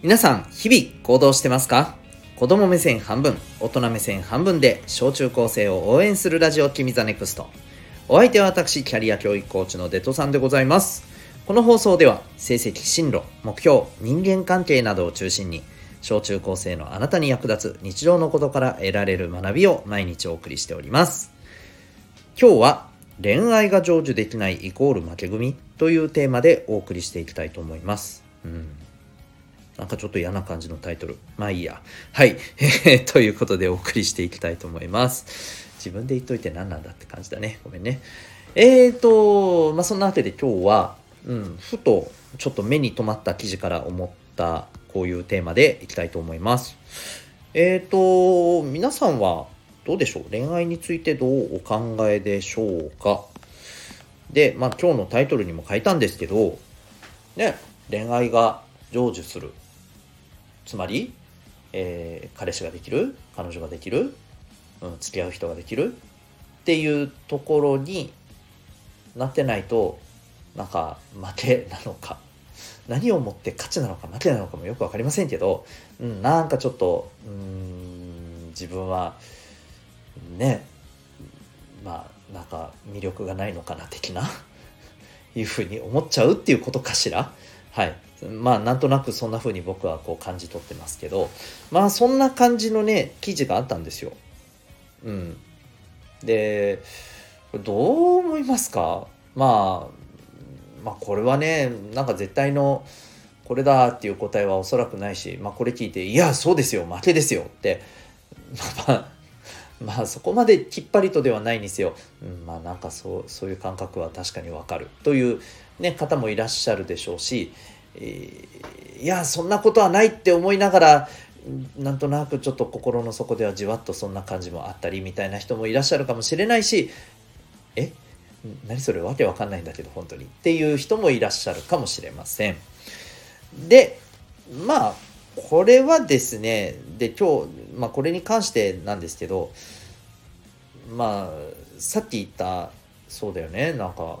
皆さん、日々行動してますか？子供目線半分、大人目線半分で小中高生を応援するラジオ君 the NEXT。お相手は私、キャリア教育コーチのデトさんでございます。この放送では、成績、進路、目標、人間関係などを中心に、小中高生のあなたに役立つ日常のことから得られる学びを毎日お送りしております。今日は、恋愛が成就できないイコール負け組というテーマでお送りしていきたいと思います。うんなんかちょっと嫌な感じのタイトル。まあいいや。はい。ということでお送りしていきたいと思います。自分で言っといて何なんだって感じだね。ごめんね。えーと、まあそんなわけで今日は、うん、ふとちょっと目に留まった記事から思ったこういうテーマでいきたいと思います。えーと、皆さんはどうでしょう恋愛についてどうお考えでしょうか？で、まあ今日のタイトルにも書いたんですけど、ね、恋愛が成就するつまり、えー、彼氏ができる彼女ができる、うん、付き合う人ができるっていうところになってないとなんか負けなのか 何をもって勝ちなのか負けなのかもよく分かりませんけど、うん、なんかちょっとうん自分はねまあなんか魅力がないのかな的な いうふうに思っちゃうっていうことかしら。はい。まあなんとなくそんな風に僕はこう感じ取ってますけどまあそんな感じのね記事があったんですよ。うん、でどう思いますか？まあまあこれはねなんか絶対のこれだっていう答えはおそらくないし、まあ、これ聞いて「いやそうですよ負けですよ」って。まあまあそこまできっぱりとではないにせよ、うん、まあなんかそうそういう感覚は確かにわかる。という、ね、方もいらっしゃるでしょうし、え、いやそんなことはないって思いながらなんとなくちょっと心の底ではじわっとそんな感じもあったりみたいな人もいらっしゃるかもしれないしえ？何それわけわかんないんだけど本当にっていう人もいらっしゃるかもしれません。でまあこれはですねで今日、まあ、これに関してなんですけどまあさっき言ったそうだよねなんか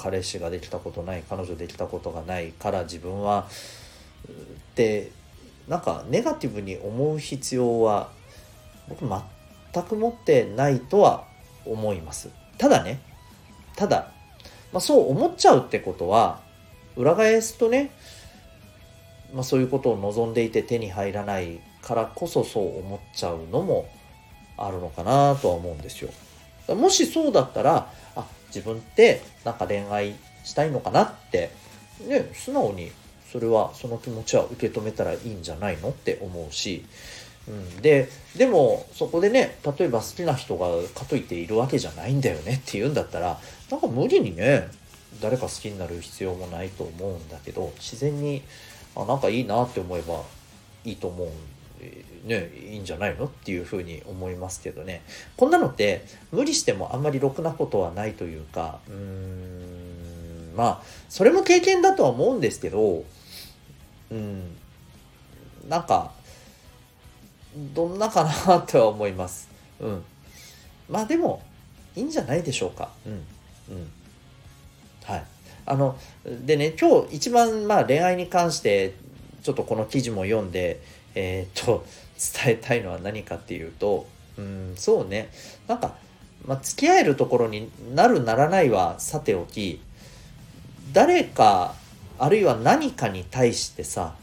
彼氏ができたことない彼女できたことがないから自分はってなんかネガティブに思う必要は僕全く持ってないとは思います。ただねただ、まあ、そう思っちゃうってことは裏返すとね、まあ、そういうことを望んでいて手に入らないからこそそう思っちゃうのもあるのかなとは思うんですよ。もしそうだったら自分ってなんか恋愛したいのかなって。ね素直にそれはその気持ちは受け止めたらいいんじゃないのって思うし、うん、ででもそこでね例えば好きな人がかといっているわけじゃないんだよねって言うんだったらなんか無理にね誰か好きになる必要もないと思うんだけど自然にあなんかいいなって思えばいいと思うんね、いいんじゃないのっていうふうに思いますけどね。こんなのって無理してもあんまりろくなことはないというかうーんまあそれも経験だとは思うんですけどうんなんかどんなかなとは思います。うん。まあでもいいんじゃないでしょうか。うんうん。はい。あのでね今日一番まあ恋愛に関してちょっとこの記事も読んでえー、っと伝えたいのは何かっていうとうんそうね。なんか、まあ、付き合えるところになるならないはさておき誰かあるいは何かに対してさ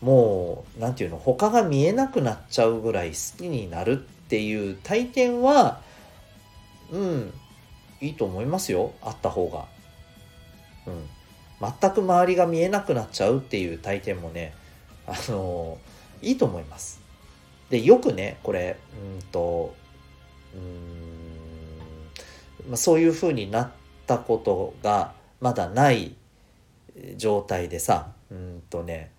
もう何て言うの他が見えなくなっちゃうぐらい好きになるっていう体験はうんいいと思いますよ。あった方が。うん、全く周りが見えなくなっちゃうっていう体験もねあのーいいと思います。でよくねこれうんとうん、まあ、そういうふうになったことがまだない状態でさうんとね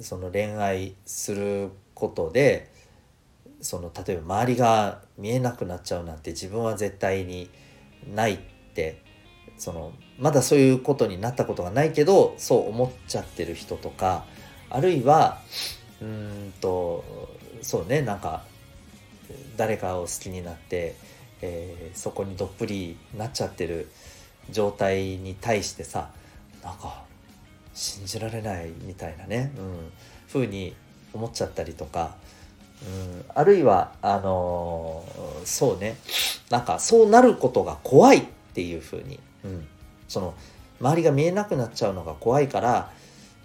その恋愛することでその例えば周りが見えなくなっちゃうなんて自分は絶対にないってそのまだそういうことになったことがないけどそう思っちゃってる人とかあるいはうんとそうねなんか誰かを好きになって、えー、そこにどっぷりなっちゃってる状態に対してさなんか信じられないみたいなね、うん、ふうに思っちゃったりとか、うん、あるいはあのー、そうねなんかそうなることが怖いっていうふうに、うん、その周りが見えなくなっちゃうのが怖いから、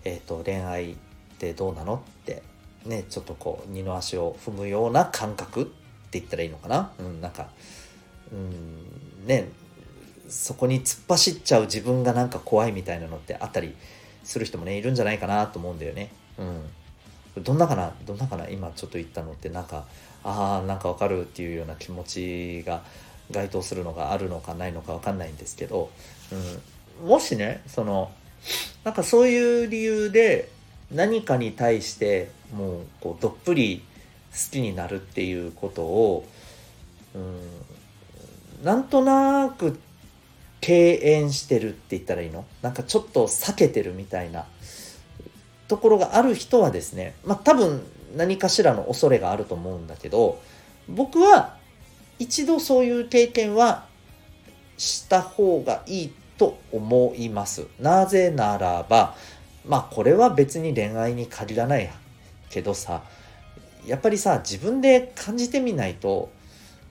えーと、恋愛ってどうなのってねちょっとこう二の足を踏むような感覚って言ったらいいのかな、うん、なんか、うん、ねそこに突っ走っちゃう自分がなんか怖いみたいなのってあったりする人もねいるんじゃないかなと思うんだよね。うん、どんなかな？どんなかな？今ちょっと言ったのってなんかああなんかわかるっていうような気持ちが該当するのがあるのかないのか分かんないんですけど、うん、もしねそのなんかそういう理由で何かに対してもうこうどっぷり好きになるっていうことを、うん、なんとなく敬遠してるって言ったらいいの？なんかちょっと避けてるみたいなところがある人はですねまあ多分何かしらの恐れがあると思うんだけど僕は一度そういう経験はした方がいいと思います。なぜならば、まあこれは別に恋愛に限らないけどさ、やっぱりさ、自分で感じてみないと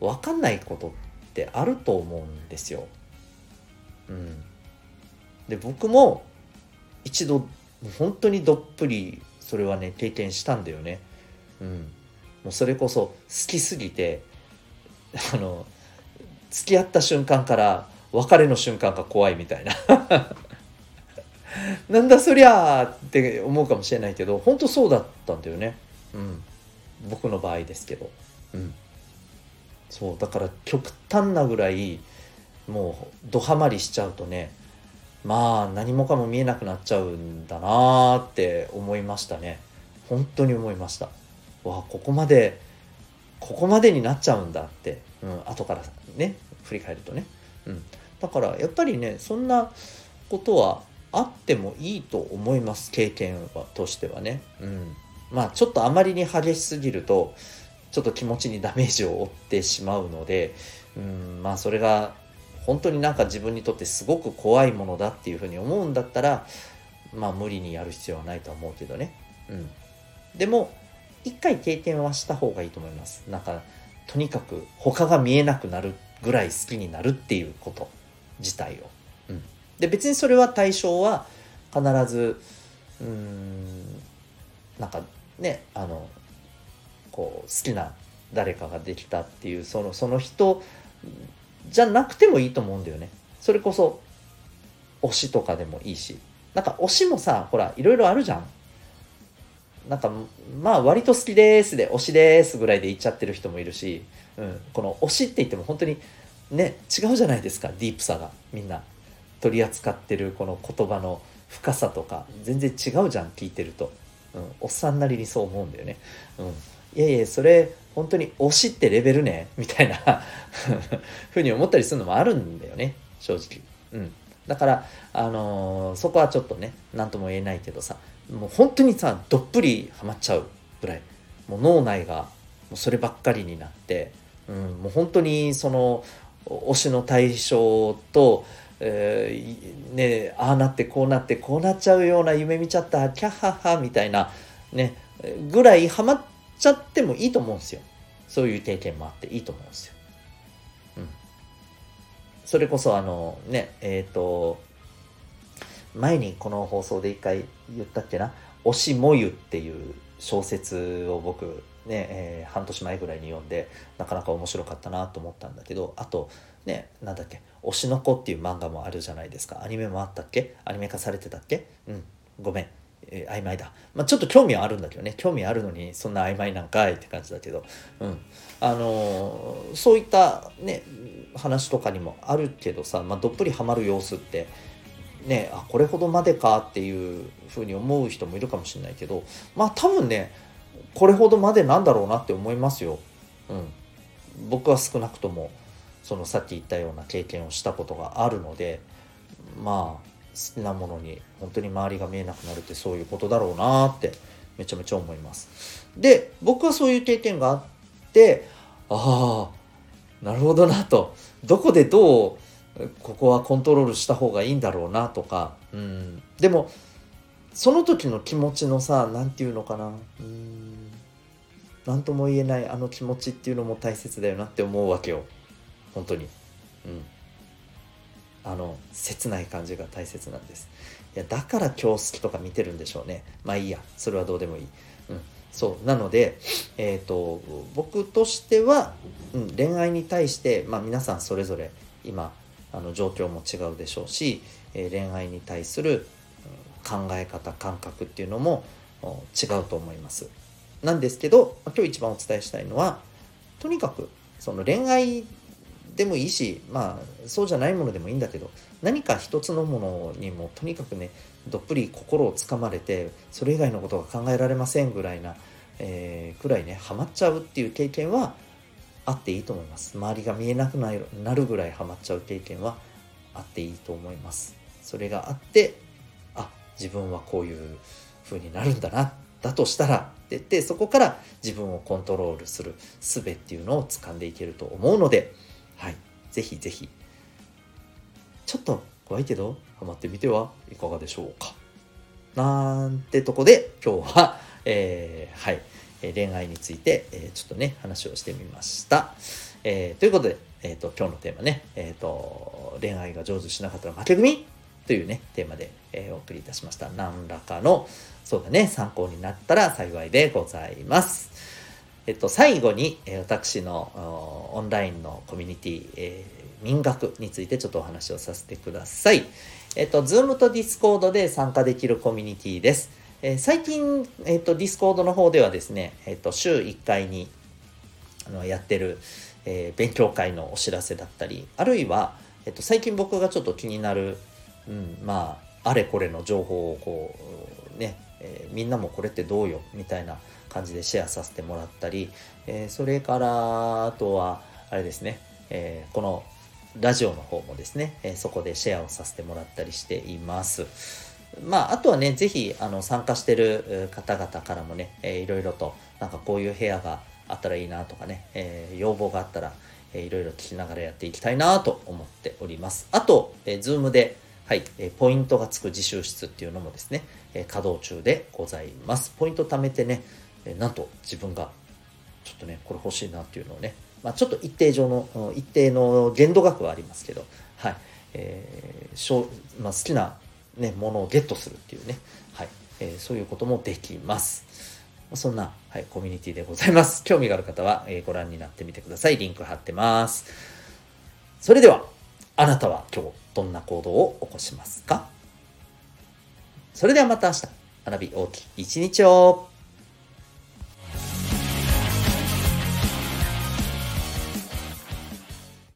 分かんないことってあると思うんですよ。うん。で、僕も一度本当にどっぷりそれはね経験したんだよね。うん。もうそれこそ好きすぎてあの付き合った瞬間から別れの瞬間が怖いみたいな なんだそりゃーって思うかもしれないけど本当そうだったんだよね。うん。僕の場合ですけど。うん。そうだから極端なぐらいもうドハマりしちゃうとねまあ何もかも見えなくなっちゃうんだなーって思いましたね。本当に思いました。わあここまでここまでになっちゃうんだって、うん、後からね振り返るとね、うん、だからやっぱりねそんなことはあってもいいと思います経験はとしてはね、うん、まあちょっとあまりに激しすぎるとちょっと気持ちにダメージを負ってしまうので、うん、まあそれが本当になんか自分にとってすごく怖いものだっていうふうに思うんだったらまあ無理にやる必要はないと思うけどね、うん、でも一回経験はした方がいいと思います。なんか、とにかく他が見えなくなるぐらい好きになるっていうこと自体を。で、別にそれは対象は必ず、うん、なんかね、あの、こう、好きな誰かができたっていう、その、その人じゃなくてもいいと思うんだよね。それこそ、推しとかでもいいし。なんか推しもさ、ほら、いろいろあるじゃん。なんかまあ割と好きですで推しですぐらいで言っちゃってる人もいるし、うん、この推しって言っても本当にね違うじゃないですかディープさがみんな取り扱ってるこの言葉の深さとか全然違うじゃん聞いてると、うん、おっさんなりにそう思うんだよね、うん、いやいやそれ本当に推しってレベルねみたいな ふうに思ったりするのもあるんだよね正直。うん。だから、あのー、そこはちょっとね何とも言えないけどさもう本当にさどっぷりハマっちゃうぐらいもう脳内がもうそればっかりになって、うん、もう本当にその推しの対象と、えー、ねああなってこうなってこうなっちゃうような夢見ちゃったキャッハッハみたいなねぐらいハマっちゃってもいいと思うんですよ。そういう経験もあっていいと思うんですよ。うん、それこそあのねえっ、ー、と前にこの放送で一回言ったっけな「推しもゆ」っていう小説を僕ね、えー、半年前ぐらいに読んでなかなか面白かったなと思ったんだけどあとねなんだっけ「推しの子」っていう漫画もあるじゃないですか。アニメもあったっけ？アニメ化されてたっけ？うんごめん、えー、曖昧だ、まあ、ちょっと興味はあるんだけどね。興味あるのにそんな曖昧なんかいって感じだけど。うん。あのー、そういったね話とかにもあるけどさ、まあ、どっぷりハマる様子ってねあこれほどまでかっていうふうに思う人もいるかもしれないけどまあ多分ねこれほどまでなんだろうなって思いますよ。うん、僕は少なくともそのさっき言ったような経験をしたことがあるのでまあ好きなものに本当に周りが見えなくなるってそういうことだろうなってめちゃめちゃ思います。で僕はそういう経験があってああなるほどなとどこでどうここはコントロールした方がいいんだろうなとか、うん、でもその時の気持ちのさ何て言うのかな。うん。何とも言えないあの気持ちっていうのも大切だよなって思うわけよ。本当に。うん。あの切ない感じが大切なんです。いやだから今日好きとか見てるんでしょうね。まあいいや。それはどうでもいい、うん、そう。なのでえっ、ー、と僕としては、うん、恋愛に対して、まあ、皆さんそれぞれ今あの状況も違うでしょうし、え、恋愛に対する考え方感覚っていうのも違うと思います。なんですけど今日一番お伝えしたいのはとにかくその恋愛でもいいしまあそうじゃないものでもいいんだけど何か一つのものにもとにかくねどっぷり心をつかまれてそれ以外のことが考えられませんぐらいな、えー、くらいねハマっちゃうっていう経験はあっていいと思います。周りが見えなくなるぐらいハマっちゃう経験はあっていいと思います。それがあってあ自分はこういう風になるんだなだとしたらって言ってそこから自分をコントロールする術っていうのを掴んでいけると思うのではい、ぜひぜひ。ちょっと怖いけどハマってみてはいかがでしょうか。なんてとこで今日は、えー、はい、恋愛について、え、ちょっとね話をしてみました、えー、ということで、えーと、今日のテーマね、えーと、恋愛が上手しなかったら負け組？というねテーマで、え、お送りいたしました何らかのそうだね参考になったら幸いでございますえっと、最後に、え私のオンラインのコミュニティ、え、民学についてちょっとお話をさせてください。えっと、Zoom と Discord で参加できるコミュニティです。えー、最近、えっと、Discord の方ではですね、えっと、週1回にあのやってる、え、勉強会のお知らせだったり、あるいは、えっと、最近僕がちょっと気になる、うん、まあ、あれこれの情報をこう、ね、え、みんなもこれってどうよみたいな感じでシェアさせてもらったり、え、それからあとはあれですね、え、このラジオの方もですね、えそこでシェアをさせてもらったりしています。まあ、あとはね、ぜひあの参加してる方々からもね、えー、いろいろとなんかこういう部屋があったらいいなとかね、えー、要望があったら、えー、いろいろ聞きながらやっていきたいなと思っております。あと、えー、Zoom ではい、えポイントがつく自習室っていうのもですね、え稼働中でございます。ポイント貯めてね、えなんと自分がちょっとねこれ欲しいなっていうのをね、まあ、ちょっと一定上の一定の限度額はありますけど、はいえーしょまあ、好きな、ね、ものをゲットするっていうね、はいえー、そういうこともできます。そんな、はい、コミュニティでございます。興味がある方は、えー、ご覧になってみてください。リンク貼ってます。それでは、あなたは今日どんな行動を起こしますか？それではまた明日、花火大きい一日を